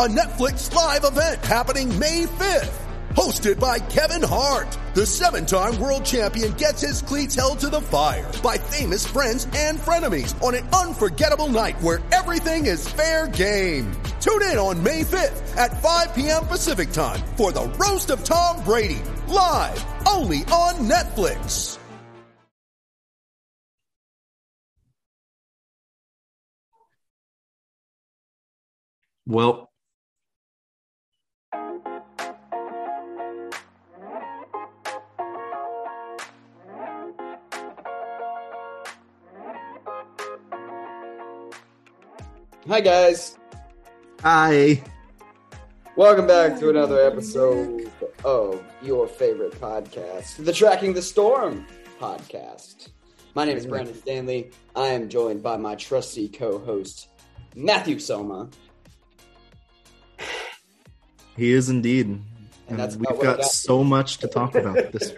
A Netflix live event happening May 5th. Hosted by Kevin Hart. The seven-time world champion gets his cleats held to the fire by famous friends and frenemies on an unforgettable night where everything is fair game. Tune in on May 5th at 5 p.m. Pacific time for the Roast of Tom Brady. Live only on Netflix. Well, Hi, guys. hi. Welcome back to another episode of your favorite podcast, the Tracking the Storm podcast. My name is Brandon Stanley. I am joined by my trusty co host, Matthew Soma. He is indeed. And, we've got got. so much to talk about this.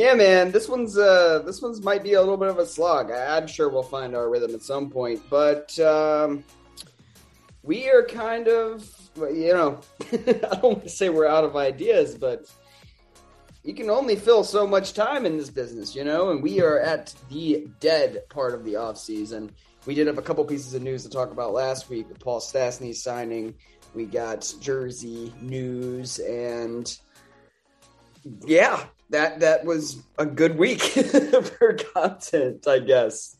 Yeah, man, this one's uh this one's might be a little bit of a slog. I- I'm sure we'll find our rhythm at some point, but um, we are kind of you know I don't want to say we're out of ideas, but you can only fill so much time in this business, you know, and we are at the dead part of the off season. We did have a couple pieces of news to talk about last week with Paul Stastny signing. We got Jersey news and yeah, that that was a good week for content, I guess.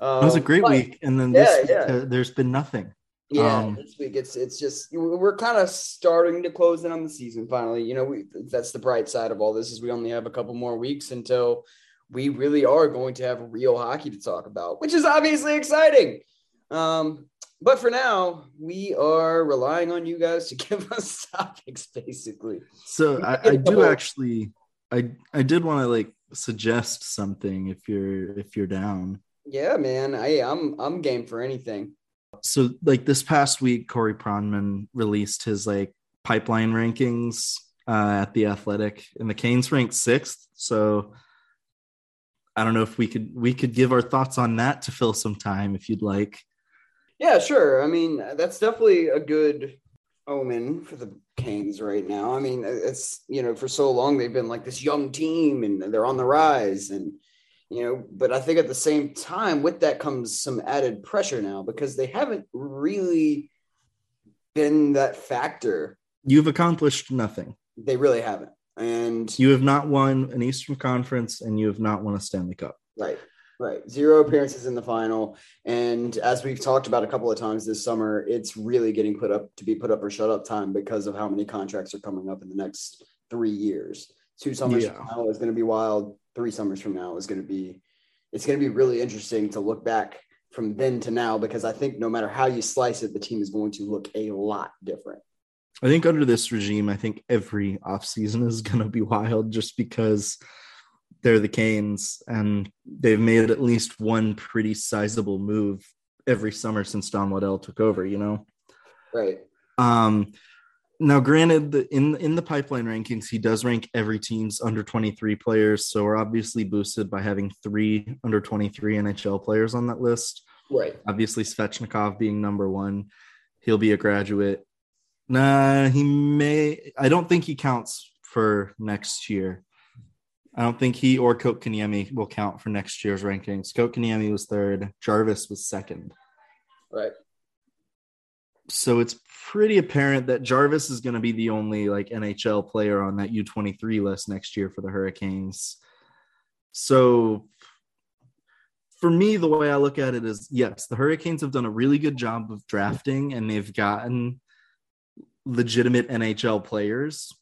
Um, It was a great but, week, and then Yeah, week, yeah. uh, there's been nothing. Yeah, Um, this week it's it's just we're kind of starting to close in on the season finally. You know, we, that's the bright side of all this is we only have a couple more weeks until we really are going to have real hockey to talk about, which is obviously exciting. Um, but for now, we are relying on you guys to give us topics, basically. So I, I do actually, I I did want to like suggest something if you're if you're down. Yeah, man. I I'm I'm game for anything. So like this past week, Corey Pronman released his like pipeline rankings uh, at the Athletic, and the Canes ranked sixth. So I don't know if we could we could give our thoughts on that to fill some time if you'd like. Yeah, sure. I mean, that's definitely a good omen for the Canes right now. I mean, it's you know, for so long they've been like this young team and they're on the rise and you know, but I think at the same time with that comes some added pressure now because they haven't really been that factor. You've accomplished nothing. They really haven't. And You have not won an Eastern Conference, and you have not won a Stanley Cup. Right, right. Zero appearances in the final, and as we've talked about a couple of times this summer, it's really getting put up to be put up or shut up time because of how many contracts are coming up in the next three years. Two summers Yeah. from now is going to be wild. Three summers from now is going to be. It's going to be really interesting to look back from then to now because I think no matter how you slice it, the team is going to look a lot different. I think under this regime, I think every offseason is going to be wild just because they're the Canes and they've made at least one pretty sizable move every summer since Don Waddell took over, you know? Right. Um, now, granted, the, in in the pipeline rankings, he does rank every team's under 23 players. So we're obviously boosted by having three under 23 NHL players on that list. Right. Obviously, Svechnikov being number one, he'll be a graduate. Nah, he may. I don't think he counts for next year. I don't think he or Kotkaniemi will count for next year's rankings. Kotkaniemi was third. Jarvis was second. Right. So it's pretty apparent that Jarvis is going to be the only like NHL player on that U23 list next year for the Hurricanes. So for me, the way I look at it is yes, the Hurricanes have done a really good job of drafting and they've gotten legitimate NHL players.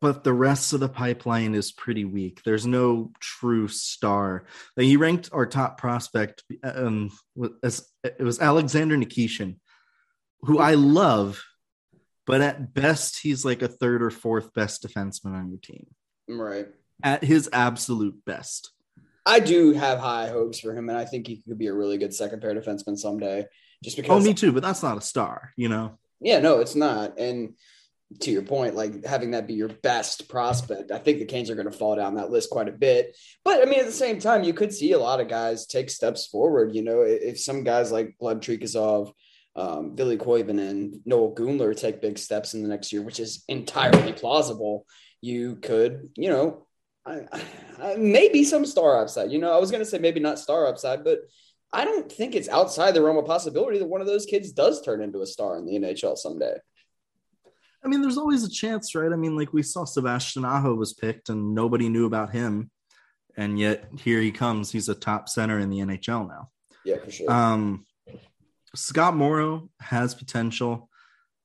But the rest of the pipeline is pretty weak. There's no true star. Like he ranked our top prospect um, as it was Alexander Nikishin, who I love, but at best he's like a third or fourth best defenseman on your team. Right. At his absolute best. I do have high hopes for him, and I think he could be a really good second pair defenseman someday. Just because. Oh, me too, but that's not a star, you know. Yeah, no, it's not. And to your point, like having that be your best prospect, I think the Canes are going to fall down that list quite a bit. But I mean, at the same time, you could see a lot of guys take steps forward. You know, if some guys like Gleb Trikozov, um, Billy and Noel Gunler take big steps in the next year, which is entirely plausible, you could, you know, I, I, maybe some star upside. You know, I was going to say maybe not star upside, but I don't think it's outside the realm of possibility that one of those kids does turn into a star in the NHL someday. I mean, there's always a chance, right? I mean, like we saw Sebastian Aho was picked and nobody knew about him. And yet here he comes. He's a top center in the NHL now. Yeah, for sure. Um, Scott Morrow has potential.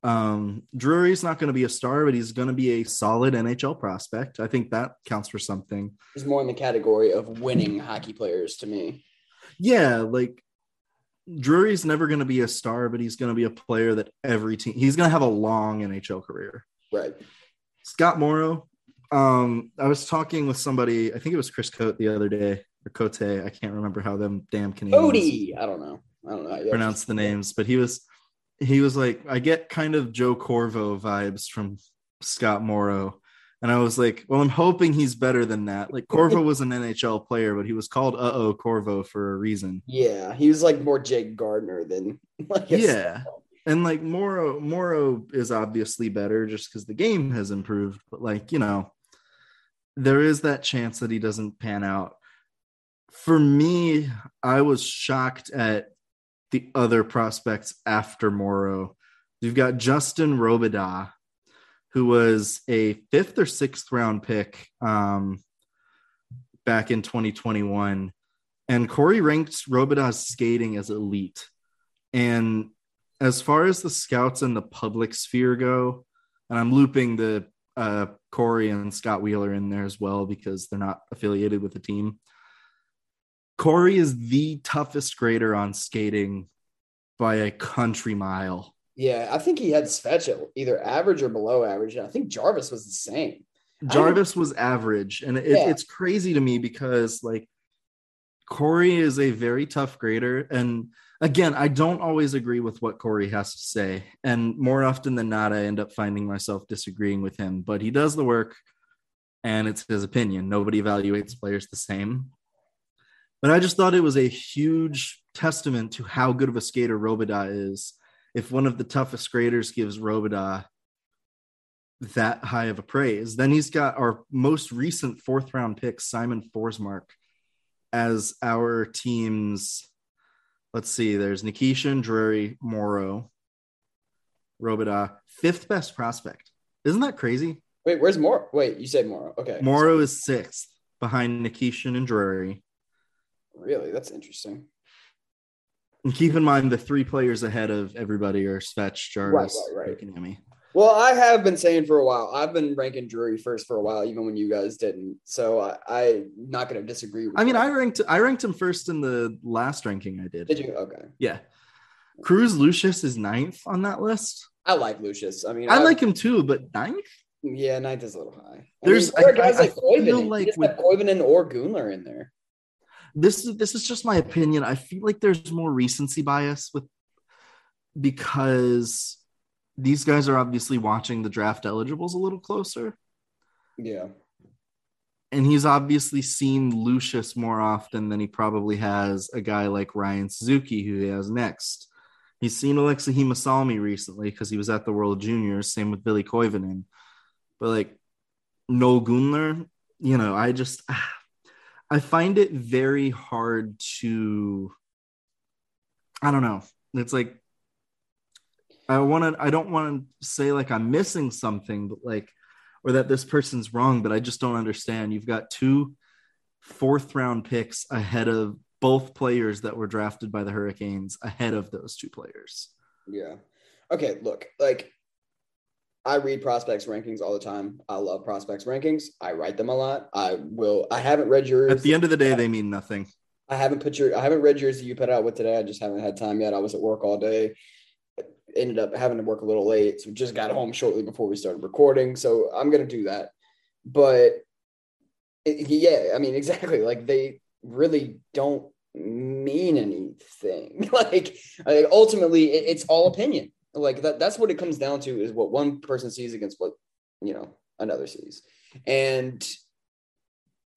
Um, Drury's not going to be a star, but he's going to be a solid NHL prospect. I think that counts for something. He's more in the category of winning hockey players to me. Yeah, like Drury's never going to be a star, but he's going to be a player that every team he's going to have a long NHL career. Right. Scott Morrow. Um, I was talking with somebody. I think it was Chris Cote the other day or Cote. I can't remember how them damn Canadians. Cody. I don't know. I don't know. Pronounce the names, but he was he was like, I get kind of Joe Corvo vibes from Scott Morrow. And I was like, well, I'm hoping he's better than that. Like Corvo was an NHL player, but he was called uh oh Corvo for a reason. Yeah, he was like more Jake Gardiner than like yeah. And like Morrow, Morrow is obviously better just because the game has improved. But like, you know, there is that chance that he doesn't pan out. For me, I was shocked at the other prospects after Morrow. You've got Justin Robidas, who was a fifth or sixth round pick um, back in 2021. And Corey ranked Robidas skating as elite. And as far as the scouts and the public sphere go, and I'm looping the uh, Corey and Scott Wheeler in there as well because they're not affiliated with the team. Corey is the toughest grader on skating by a country mile. Yeah, I think he had Svetch at either average or below average. I think Jarvis was the same. Jarvis was average, and it, yeah. it's crazy to me because like Corey is a very tough grader, and again, I don't always agree with what Corey has to say, and more often than not, I end up finding myself disagreeing with him. But he does the work, and it's his opinion. Nobody evaluates players the same. But I just thought it was a huge testament to how good of a skater Robidas is. If one of the toughest graders gives Robidas that high of a praise, then he's got our most recent fourth round pick, Simon Forsmark, as our team's. Let's see, there's Nikishin, Drury, Morrow, Robidas, fifth best prospect. Isn't that crazy? Wait, where's Morrow? Wait, you said Morrow. Okay. Morrow is sixth behind Nikishin and Drury. Really? That's interesting. And keep in mind the three players ahead of everybody are Svetch, Jarvis, right, right, right. Well, I have been saying for a while. I've been ranking Drury first for a while, even when you guys didn't. So I, am not going to disagree. I mean, that. I ranked I ranked him first in the last ranking I did. Did you? Okay. Yeah. Cruz Lucius is ninth on that list. I like Lucius. I mean, I, I like him too, but ninth. Yeah, ninth is a little high. I There's mean, there guys I, like Koivunen. Like with, Koivunen or Gunler in there this is this is just my opinion. I feel like there's more recency bias with because these guys are obviously watching the draft eligibles a little closer. Yeah. And he's obviously seen Lucius more often than he probably has a guy like Ryan Suzuki, who he has next. He's seen Aleksi Heimosalmi recently because he was at the World Juniors. Same with Billy Koivunen. But like Noel Gunler, you know, I just ah, I find it very hard to I don't know. It's like I want to I don't want to say like I'm missing something but like or that this person's wrong but I just don't understand. You've got two fourth round picks ahead of both players that were drafted by the Hurricanes ahead of those two players. Yeah. Okay, look, like I read prospects rankings all the time. I love prospects rankings. I write them a lot. I will. I haven't read yours. At the end of the day, they mean nothing. I haven't put your. I haven't read yours that you put out with today. I just haven't had time yet. I was at work all day. Ended up having to work a little late, so just got home shortly before we started recording. So I'm gonna do that. But it, yeah, I mean exactly. Like they really don't mean anything. like, like ultimately, it, it's all opinion like that that's what it comes down to is what one person sees against what you know another sees. And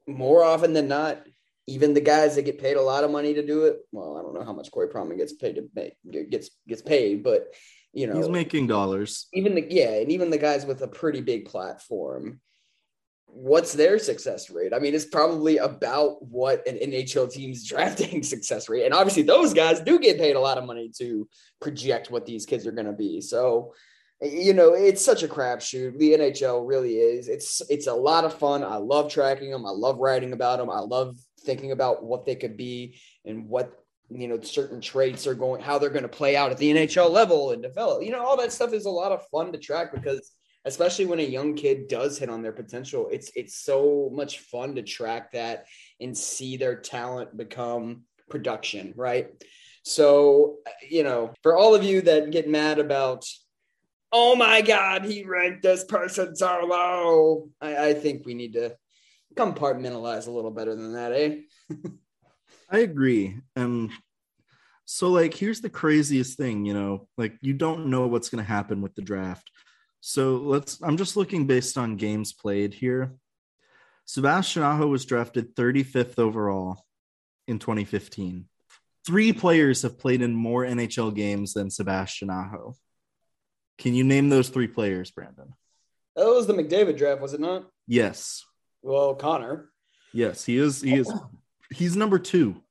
more often than not even the guys that get paid a lot of money to do it well i don't know how much corey pronman gets paid to make gets gets paid but you know. He's making dollars. Even the yeah and even the guys with a pretty big platform what's their success rate? I mean, it's probably about what an NHL team's drafting success rate. And obviously, those guys do get paid a lot of money to project what these kids are going to be. So, you know, it's such a crapshoot. The NHL really is. It's it's a lot of fun. I love tracking them. I love writing about them. I love thinking about what they could be and what you know certain traits are going, how they're going to play out at the NHL level and develop. You know, all that stuff is a lot of fun to track because especially when a young kid does hit on their potential it's it's so much fun to track that and see their talent become production right? So you know for all of you that get mad about oh my god he ranked this person so low i, I think we need to compartmentalize a little better than that eh? I agree. And so like here's the craziest thing you know like you don't know what's going to happen with the draft so let's, I'm just looking based on games played here. Sebastian Aho was drafted 35th overall in 2015. Three players have played in more NHL games than Sebastian Aho. Can you name those three players, Brandon? That was the McDavid draft, was it not? Yes. Well, Connor. Yes, he is. He is. He's number two.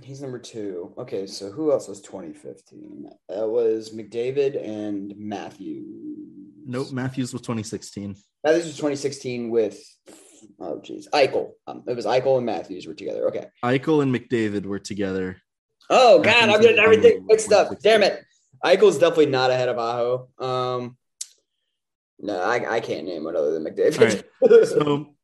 He's number two. Okay, so who else was 2015? That was McDavid and Matthews. Nope, Matthews was 2016. Matthews was 2016 with oh geez, Eichel. Um, it was Eichel and Matthews were together. Okay. Eichel and McDavid were together. Oh God, I'm getting everything mixed up. Damn it. Eichel's definitely not ahead of Aho. Um, no, I, I can't name one other than McDavid. Right. so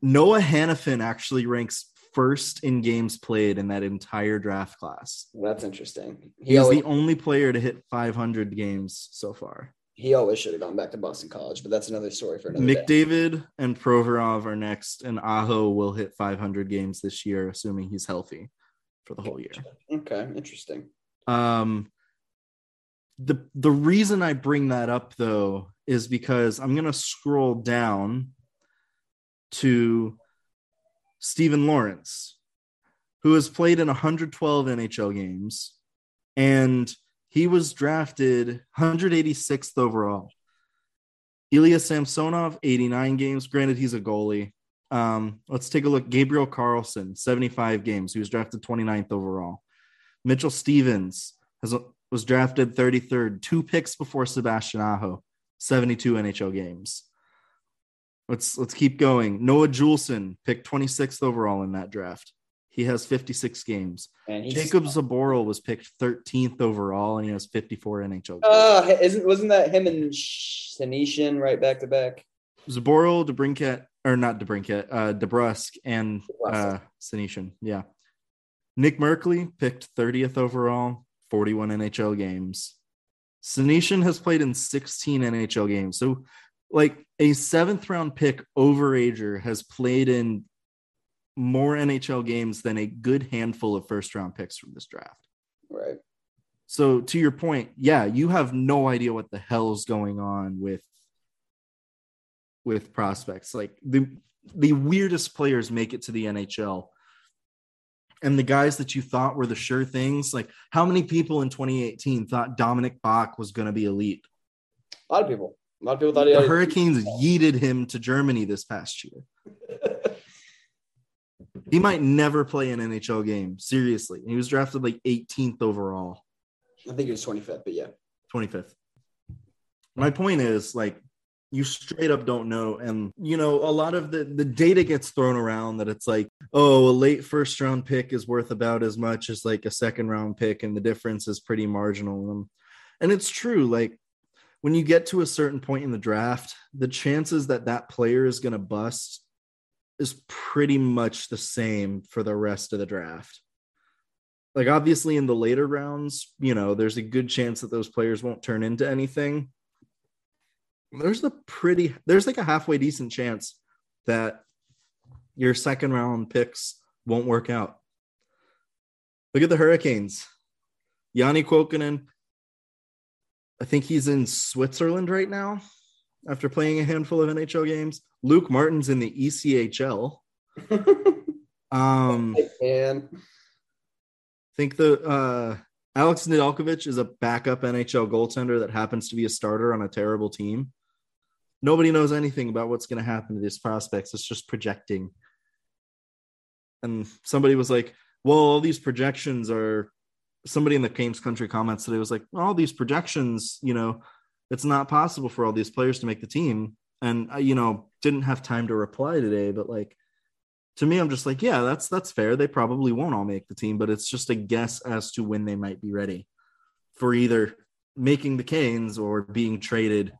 Noah Hanifin actually ranks first in games played in that entire draft class. That's interesting. He He's always, the only player to hit 500 games so far. He always should have gone back to Boston College, but that's another story for another McDavid day. and Provorov are next, and Aho will hit 500 games this year, assuming he's healthy for the whole year. Okay, interesting. Um, the the reason I bring that up though is because I'm gonna scroll down to Stephen Lawrence, who has played in 112 NHL games, and he was drafted 186th overall. Ilya Samsonov, 89 games. Granted, he's a goalie. Um, let's take a look. Gabriel Carlsson, 75 games. He was drafted 29th overall. Mitchell Stephens has, was drafted 33rd, two picks before Sebastian Aho, 72 NHL games. Let's let's keep going. Noah Juulsen picked 26th overall in that draft. He has 56 games. Jakub Zboril was picked 13th overall, and he has 54 NHL. Games. Uh, isn't wasn't that him and Senyshyn right back to back? Zboril, DeBrincat, or not DeBrincat, uh, DeBrusk, and uh. Yeah. Nick Merkley picked 30th overall, 41 NHL games. Senyshyn has played in 16 NHL games. So like a seventh round pick overager has played in more NHL games than a good handful of first round picks from this draft. Right. So to your point, yeah, you have no idea what the hell is going on with with prospects. Like the the weirdest players make it to the NHL. And the guys that you thought were the sure things, like how many people in 2018 thought Dominik Bokk was going to be elite? A lot of people. A lot of people thought the Hurricanes yeeted him to Germany this past year. he might never play an NHL game. Seriously, he was drafted like 18th overall. I think he was 25th, but yeah, 25th. My point is like you straight up don't know and you know a lot of the the data gets thrown around that it's like oh a late first round pick is worth about as much as like a second round pick and the difference is pretty marginal and, and it's true like when you get to a certain point in the draft, the chances that that player is going to bust is pretty much the same for the rest of the draft. Like, obviously, in the later rounds, you know, there's a good chance that those players won't turn into anything. There's a pretty, there's like a halfway decent chance that your second round picks won't work out. Look at the Hurricanes. Janne Kuokkanen, I think he's in Switzerland right now after playing a handful of NHL games. Luke Martin's in the ECHL. um, And I think the uh, Alex Nedeljkovic is a backup NHL goaltender that happens to be a starter on a terrible team. Nobody knows anything about what's going to happen to these prospects. It's just projecting. And somebody was like, well, all these projections are somebody in the Canes country comments today was like, all these projections, you know, it's not possible for all these players to make the team. And I, you know, didn't have time to reply today, but like to me, I'm just like, yeah, that's that's fair. They probably won't all make the team, but it's just a guess as to when they might be ready for either making the Canes or being traded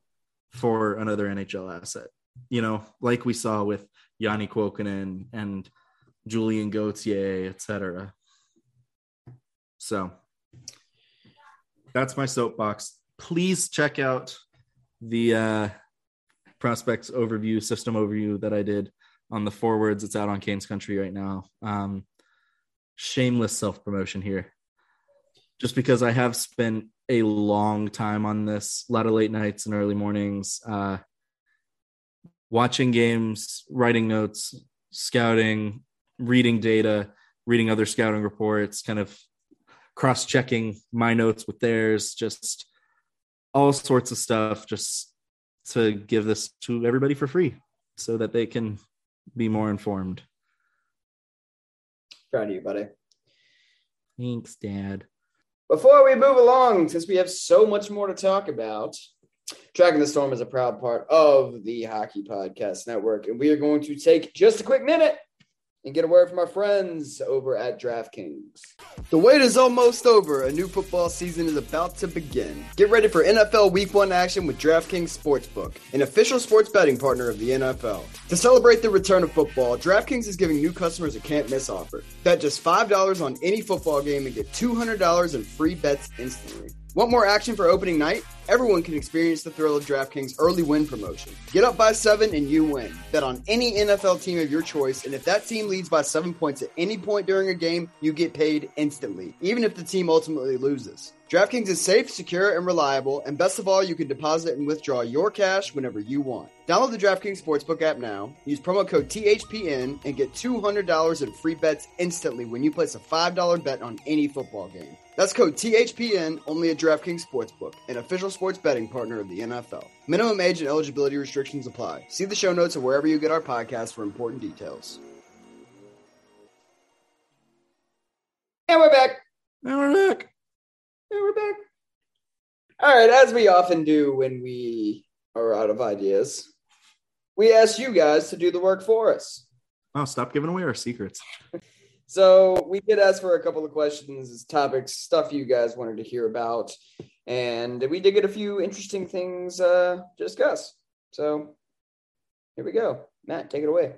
for another NHL asset. You know, like we saw with Janne Kuokkanen and Julian Gauthier, etc. So that's my soapbox. Please check out the uh, prospects overview, system overview that I did on the forwards. It's out on Canes Country right now. Um, shameless self promotion here. Just because I have spent a long time on this, a lot of late nights and early mornings, uh, watching games, writing notes, scouting, reading data, reading other scouting reports, kind of cross checking my notes with theirs, just all sorts of stuff, just to give this to everybody for free so that they can be more informed. proud of you, buddy. Thanks, Dad. Before we move along, since we have so much more to talk about, Tracking the Storm is a proud part of the Hockey Podcast Network, and we are going to take just a quick minute and get a word from our friends over at DraftKings. The wait is almost over. A new football season is about to begin. Get ready for NFL Week 1 action with DraftKings Sportsbook, an official sports betting partner of the NFL. To celebrate the return of football, DraftKings is giving new customers a can't miss offer. Bet just $5 on any football game and get $200 in free bets instantly. Want more action for opening night? Everyone can experience the thrill of DraftKings early win promotion. Get up by seven and you win. Bet on any NFL team of your choice, and if that team leads by seven points at any point during a game, you get paid instantly, even if the team ultimately loses. DraftKings is safe, secure, and reliable, and best of all, you can deposit and withdraw your cash whenever you want. Download the DraftKings Sportsbook app now, use promo code THPN, and get $200 in free bets instantly when you place a $5 bet on any football game. That's code THPN only at DraftKings Sportsbook, an official sports betting partner of the NFL. Minimum age and eligibility restrictions apply. See the show notes or wherever you get our podcast for important details. And we're back. And we're back. We're back. All right, as we often do when we are out of ideas, we ask you guys to do the work for us. Oh, stop giving away our secrets. So we did ask for a couple of questions, topics, stuff you guys wanted to hear about, and we did get a few interesting things uh, to discuss. So here we go. Matt, take it away.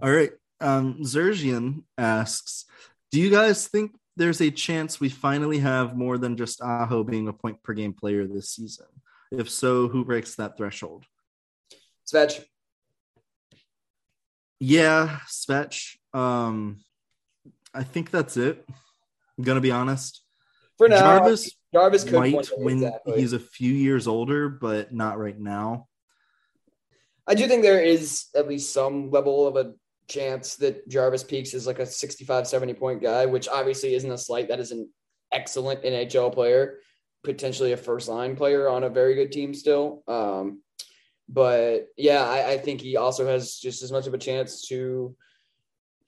All right. Um, Zergian asks, do you guys think there's a chance we finally have more than just Aho being a point per game player this season? If so, who breaks that threshold? Svetch. Yeah, Svetch. Um, I think that's it. I'm gonna be honest. For now, Jarvis, Jarvis could might when exactly. he's a few years older, but not right now. I do think there is at least some level of a chance that Jarvis peaks is like a 65, 70 point guy, which obviously isn't a slight. That is an excellent NHL player, potentially a first line player on a very good team still. Um, but yeah, I, I think he also has just as much of a chance to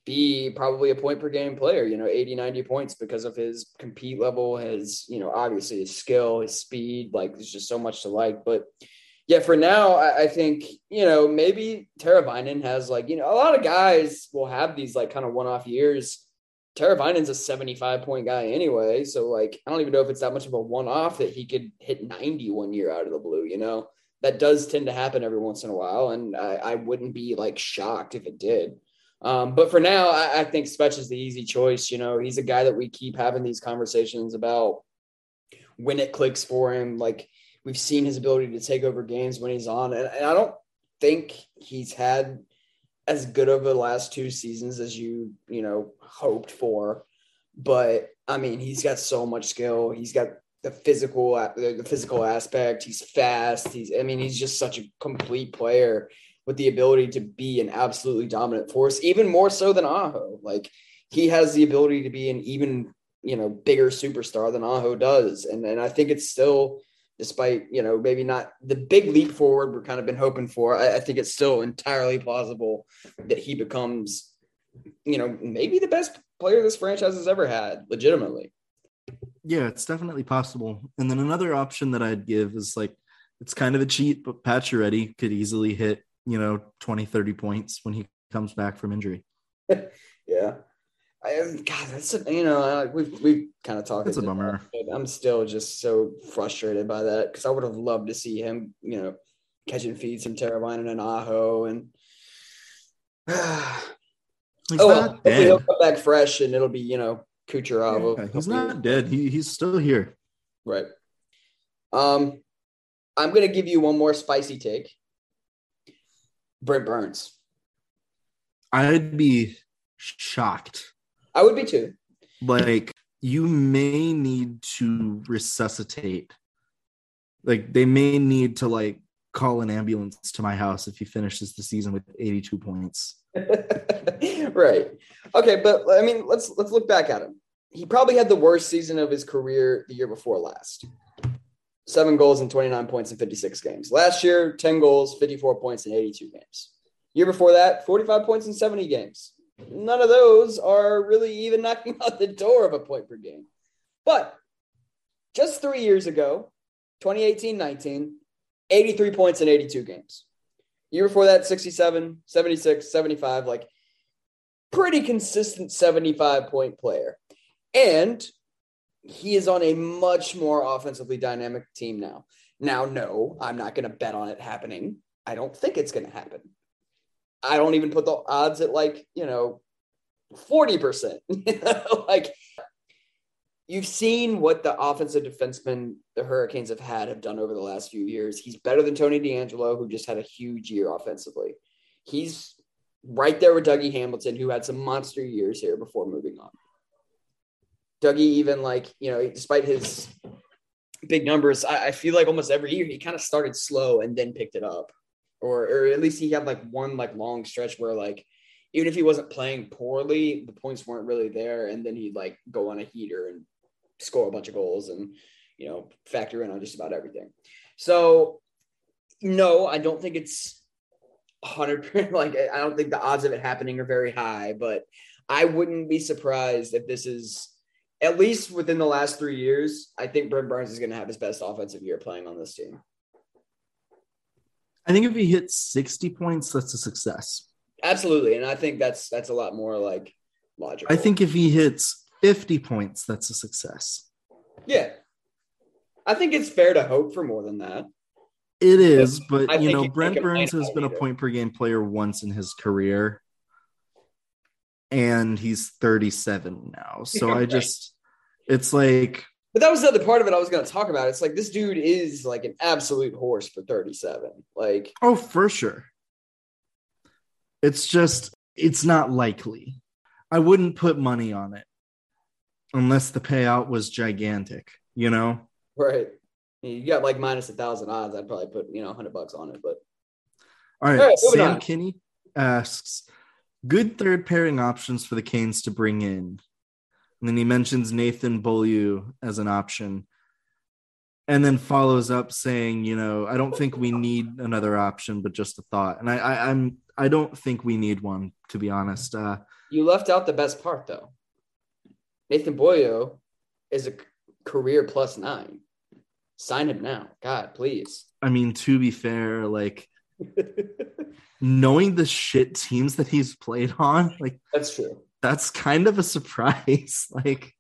be probably a point per game player, you know, 80, 90 points because of his compete level, his, you know, obviously his skill, his speed. Like there's just so much to like. But yeah, for now, I, I think, you know, maybe Teravainen has like, you know, a lot of guys will have these like kind of one off years Teravainen's a 75 point guy anyway. So, like, I don't even know if it's that much of a one off that he could hit 90 one year out of the blue, you know? That does tend to happen every once in a while. And I, I wouldn't be like shocked if it did. Um, but for now, I, I think Svetch is the easy choice. You know, he's a guy that we keep having these conversations about when it clicks for him. Like, we've seen his ability to take over games when he's on. And, and I don't think he's had as good of the last two seasons as you you know hoped for. But i mean he's got so much skill. He's got the physical the physical aspect. He's fast. He's i mean he's just such a complete player with the ability to be an absolutely dominant force even more so than aho. Like he has the ability to be an even you know bigger superstar than aho does. And and i think it's still despite you know maybe not the big leap forward we're kind of been hoping for. I, I, think it's still entirely plausible that he becomes, you know, maybe the best player this franchise has ever had, legitimately. Yeah, it's definitely possible. And then another option that I'd give is like it's kind of a cheat, but Pacioretty could easily hit, you know, 20, 30 points when he comes back from injury. yeah. I, God, that's a, you know we've we've kind of talked. That's a bummer. I'm still just so frustrated by that because I would have loved to see him, you know, catching feeds from Teravainen and Aho and. he's oh, not dead. he'll come back fresh and it'll be you know Kucherov. Yeah, he's not dead. He he's still here. Right. Um, I'm gonna give you one more spicy take. Brent Burns. I'd be shocked I would be too. Like you may need to resuscitate. Like they may need to like call an ambulance to my house if he finishes the season with 82 points. right. Okay, but I mean, let's let's look back at him. He probably had the worst season of his career the year before last. Seven goals and 29 points in 56 games. Last year, 10 goals, 54 points in 82 games. Year before that, 45 points in 70 games none of those are really even knocking out the door of a point per game. But just three years ago, 2018 19, 83 points in 82 games. Year before that, 67, 76, 75, like pretty consistent 75 point player. And he is on a much more offensively dynamic team now. Now, no, I'm not going to bet on it happening. I don't think it's going to happen. I don't even put the odds at like, you know, 40%. like you've seen what the offensive defensemen the Hurricanes have had have done over the last few years. He's better than Tony DeAngelo, who just had a huge year offensively. He's right there with Dougie Hamilton, who had some monster years here before moving on. Dougie, even like, you know, despite his big numbers, I, I feel like almost every year he kind of started slow and then picked it up or or at least he had like one like long stretch where like even if he wasn't playing poorly, the points weren't really there, and then he'd like go on a heater and score a bunch of goals and you know factor in on just about everything. So no, I don't think it's hundred like I don't think the odds of it happening are very high, but I wouldn't be surprised if this is at least within the last three years. I think Brent Burns is going to have his best offensive year playing on this team. I think if he hits 60 points, that's a success. Absolutely. And I think that's that's a lot more like logical. I think if he hits 50 points, that's a success. Yeah. I think it's fair to hope for more than that. It is, but I you know, Brent Burns has been either. a point per game player once in his career. And he's 37 now. So right. I just it's like but that was the other part of it I was going to talk about. It's like this dude is like an absolute horse for 37. Like, oh, for sure. It's just, it's not likely. I wouldn't put money on it unless the payout was gigantic, you know? Right. You got like minus a thousand odds. I'd probably put, you know, 100 bucks on it. But all right. All right Sam on. Kinney asks, good third pairing options for the Canes to bring in. And then he mentions Nathan Beaulieu as an option. And then follows up saying, you know, I don't think we need another option, but just a thought. And I, I I'm I don't think we need one, to be honest. Uh, you left out the best part though. Nathan Beaulieu is a career plus nine. Sign him now. God, please. I mean, to be fair, like knowing the shit teams that he's played on, like that's true that's kind of a surprise. like,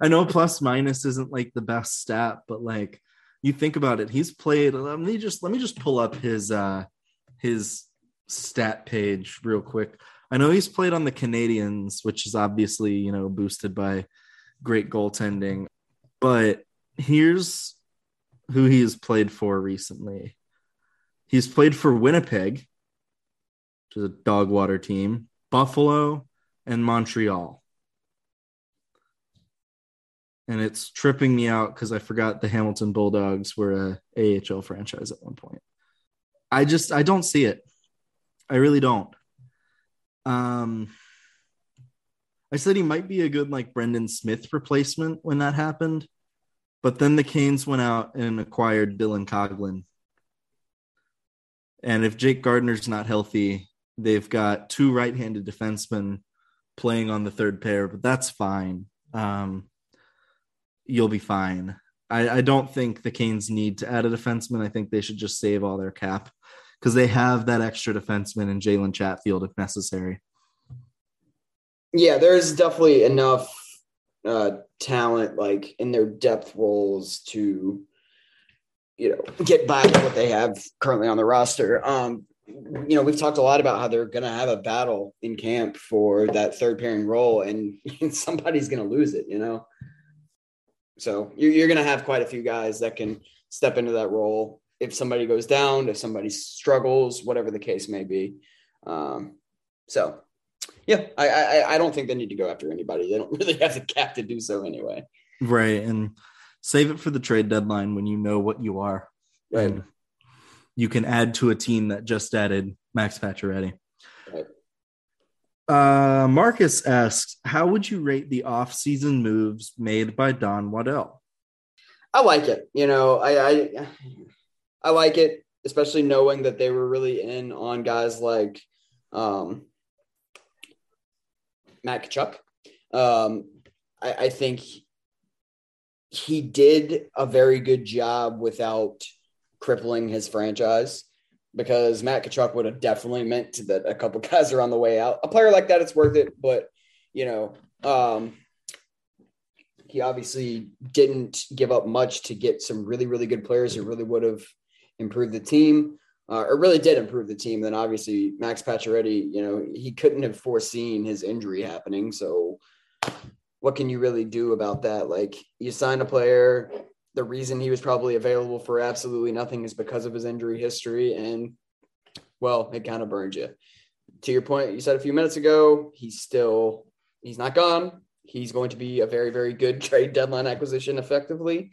I know plus minus isn't like the best stat, but like you think about it, he's played. Let me just let me just pull up his uh his stat page real quick. I know he's played on the Canadiens, which is obviously you know boosted by great goaltending, but here's who he has played for recently. He's played for Winnipeg, which is a dog water team, Buffalo, and Montreal. And it's tripping me out because I forgot the Hamilton Bulldogs were a AHL franchise at one point. I just I don't see it. I really don't. Um I said he might be a good like Brendan Smith replacement when that happened. But then the Canes went out and acquired Dylan Coghlan. And if Jake Gardiner's not healthy, they've got two right-handed defensemen playing on the third pair, but that's fine. Um, you'll be fine. I, I don't think the Canes need to add a defenseman. I think they should just save all their cap because they have that extra defenseman in Jalen Chatfield if necessary. Yeah, there's definitely enough uh, talent like in their depth roles to you know get by with what they have currently on the roster. Um, you know, we've talked a lot about how they're going to have a battle in camp for that third pairing role, and somebody's going to lose it. You know, so you're, you're going to have quite a few guys that can step into that role if somebody goes down, if somebody struggles, whatever the case may be. Um, so yeah, I, I I don't think they need to go after anybody. They don't really have the cap to do so anyway. Right, and save it for the trade deadline when you know what you are, Right. and you can add to a team that just added Max Pacioretty. Right. Uh, Marcus asks, "How would you rate the off-season moves made by Don Waddell?" I like it. You know, I, I I like it, especially knowing that they were really in on guys like um, Matt Tkachuk. Um, I, I think he did a very good job without crippling his franchise because Matt Tkachuk would have definitely meant that a couple guys are on the way out. A player like that, it's worth it, but you know, um, he obviously didn't give up much to get some really, really good players who really would have improved the team, uh, or really did improve the team. Then obviously Max Pacioretty, you know, he couldn't have foreseen his injury happening. So what can you really do about that? Like you sign a player, the reason he was probably available for absolutely nothing is because of his injury history, and well, it kind of burns you. To your point, you said a few minutes ago, he's still he's not gone. He's going to be a very, very good trade deadline acquisition effectively.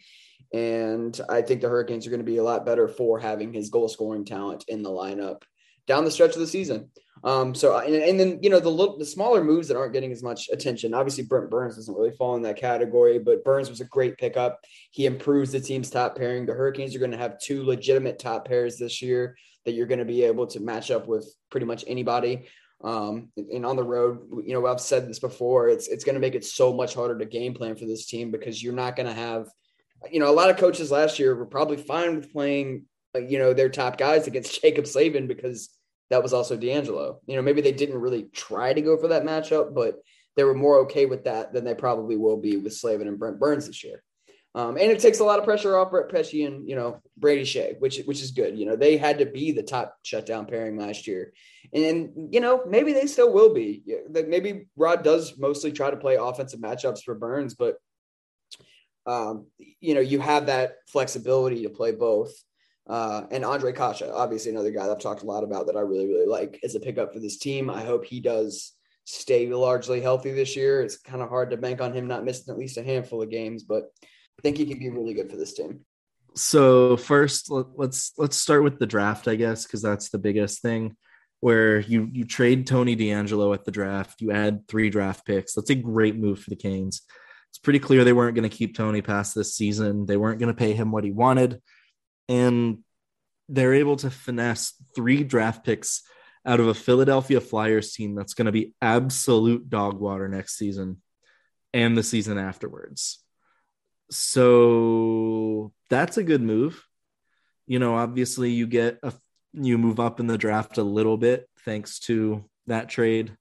And I think the Hurricanes are going to be a lot better for having his goal scoring talent in the lineup down the stretch of the season. Um, so, and, and then, you know, the little, the smaller moves that aren't getting as much attention, obviously Brent Burns doesn't really fall in that category, but Burns was a great pickup. He improves the team's top pairing. The Hurricanes are going to have two legitimate top pairs this year that you're going to be able to match up with pretty much anybody. Um, and on the road, you know, I've said this before, it's, it's going to make it so much harder to game plan for this team because you're not going to have, you know, a lot of coaches last year were probably fine with playing, uh, you know, their top guys against Jaccob Slavin because that was also DeAngelo. You know, maybe they didn't really try to go for that matchup, but they were more okay with that than they probably will be with Slavin and Brent Burns this year. Um, and it takes a lot of pressure off Brett Pesce and you know Brady Skjei, which which is good. You know they had to be the top shutdown pairing last year, and you know maybe they still will be. Maybe Rod does mostly try to play offensive matchups for Burns, but um, you know you have that flexibility to play both. Uh, and Ondrej Kase, obviously another guy that I've talked a lot about that I really, really like as a pickup for this team. I hope he does stay largely healthy this year. It's kind of hard to bank on him not missing at least a handful of games, but I think he can be really good for this team. So first, let, let's let's start with the draft, I guess, because that's the biggest thing. Where you you trade Tony DeAngelo at the draft, you add three draft picks. That's a great move for the Canes. It's pretty clear they weren't going to keep Tony past this season. They weren't going to pay him what he wanted and they're able to finesse three draft picks out of a Philadelphia Flyers team that's going to be absolute dog water next season and the season afterwards. So that's a good move. You know, obviously you get a you move up in the draft a little bit thanks to that trade.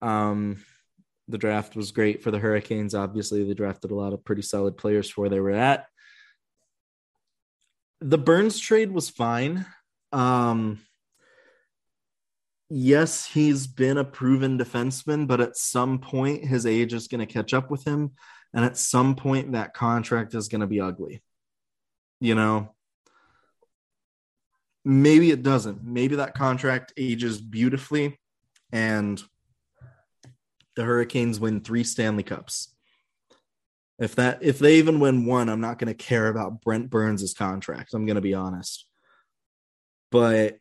Um The draft was great for the Hurricanes. Obviously, they drafted a lot of pretty solid players for where they were at. The Burns trade was fine. Um, yes, he's been a proven defenseman, but at some point, his age is going to catch up with him. And at some point, that contract is going to be ugly. You know, maybe it doesn't. Maybe that contract ages beautifully and the Hurricanes win three Stanley Cups. If that if they even win one, I'm not going to care about Brent Burns' contract. I'm going to be honest. But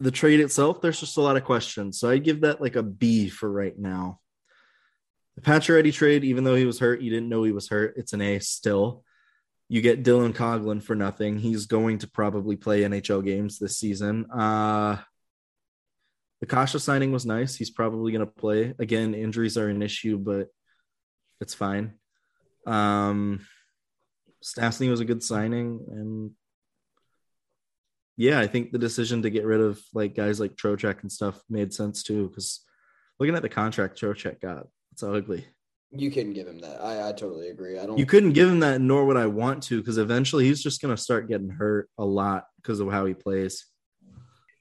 the trade itself, there's just a lot of questions. So I'd give that like a B for right now. The Pacioretty trade, even though he was hurt, you didn't know he was hurt. It's an A still. You get Dylan Coghlan for nothing. He's going to probably play NHL games this season. Uh, the Kase signing was nice. He's probably going to play. Again, injuries are an issue, but it's fine. Um, Stastny was a good signing, and yeah, I think the decision to get rid of like guys like Trocheck and stuff made sense too. Because looking at the contract Trocheck got, it's ugly. You couldn't give him that. I, I totally agree. I don't. You couldn't give him that, nor would I want to, because eventually he's just going to start getting hurt a lot because of how he plays.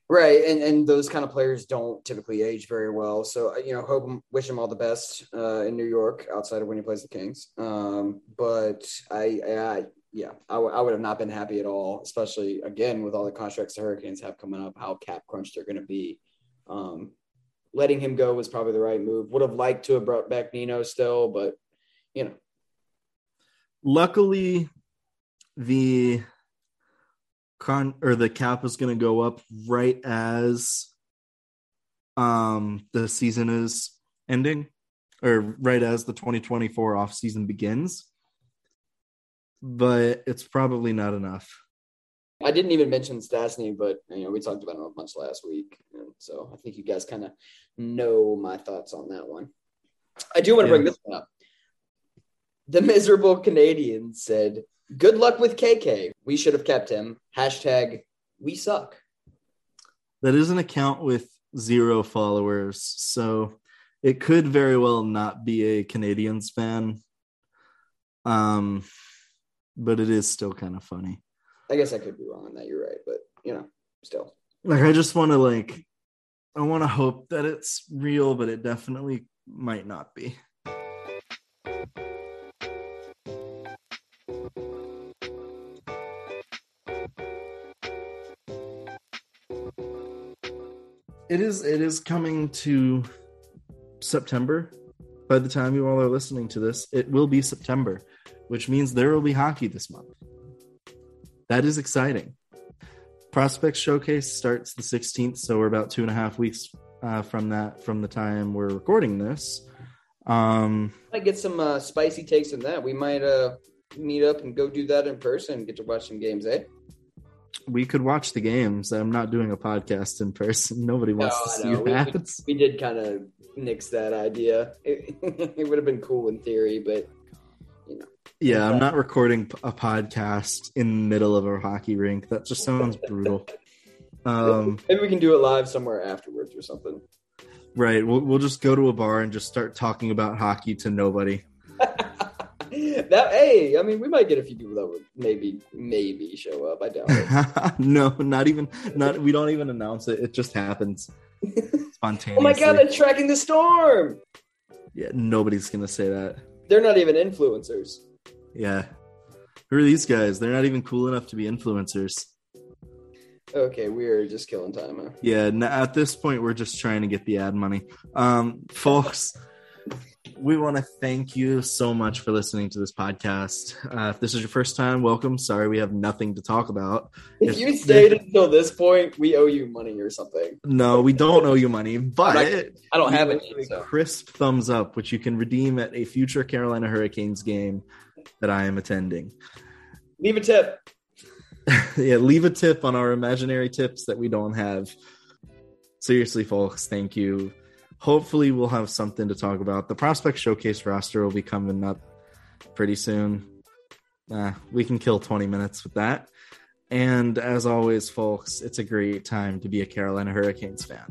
Right, and and those kind of players don't typically age very well. So you know, hope him, wish him all the best uh, in New York, outside of when he plays the Kings. Um, but I, I yeah, I, w- I would have not been happy at all, especially again with all the contracts the Hurricanes have coming up, how cap crunched they're going to be. Um, letting him go was probably the right move. Would have liked to have brought back Nino still, but you know. Luckily, the con or the cap is going to go up right as um the season is ending or right as the 2024 off season begins but it's probably not enough I didn't even mention Stastny, but you know we talked about him a bunch last week, and so I think you guys kind of know my thoughts on that one. I do want to Yeah. bring this one up. The miserable Canadian said, "Good luck with KK. We should have kept him." Hashtag We suck. that is an account with zero followers so it could very well not be a canadiens fan um but it is still kind of funny I guess I could be wrong on that. You're right, but you know, still. like i just want to like i want to hope that it's real but it definitely might not be it is it is coming to september by the time you all are listening to this it will be september which means there will be hockey this month that is exciting Prospects showcase starts the 16th so we're about two and a half weeks uh, from that from the time we're recording this um Might get some uh, spicy takes on that. We might uh meet up and go do that in person. Get to watch some games, eh? We could watch the games i'm not doing a podcast in person nobody wants No, to see. We- that We did kind of nix that idea. It, it would have been cool in theory, but you know. yeah i'm not recording a podcast in the middle of a hockey rink that just sounds brutal um Maybe we can do it live somewhere afterwards or something. right we'll, we'll just go to a bar and just start talking about hockey to nobody that hey, I mean, we might get a few people that would maybe maybe show up. I doubt it. no not even not we don't even announce it it just happens spontaneously oh my god, they're tracking the storm. yeah nobody's gonna say that They're not even influencers. yeah who are these guys they're not even cool enough to be influencers Okay, we're just killing time. Huh? yeah at this point we're just trying to get the ad money um folks we want to thank you so much for listening to this podcast uh, if this is your first time welcome sorry we have nothing to talk about If If you stayed until this point, we owe you money or something. no we don't owe you money but I don't have it. a So. crisp thumbs up which you can redeem at a future carolina hurricanes game that i am attending Leave a tip. yeah, leave a tip on our imaginary tips that we don't have. Seriously, folks, thank you. Hopefully, we'll have something to talk about. The prospect showcase roster will be coming up pretty soon. Uh, we can kill 20 minutes with that. And as always, folks, it's a great time to be a Carolina Hurricanes fan.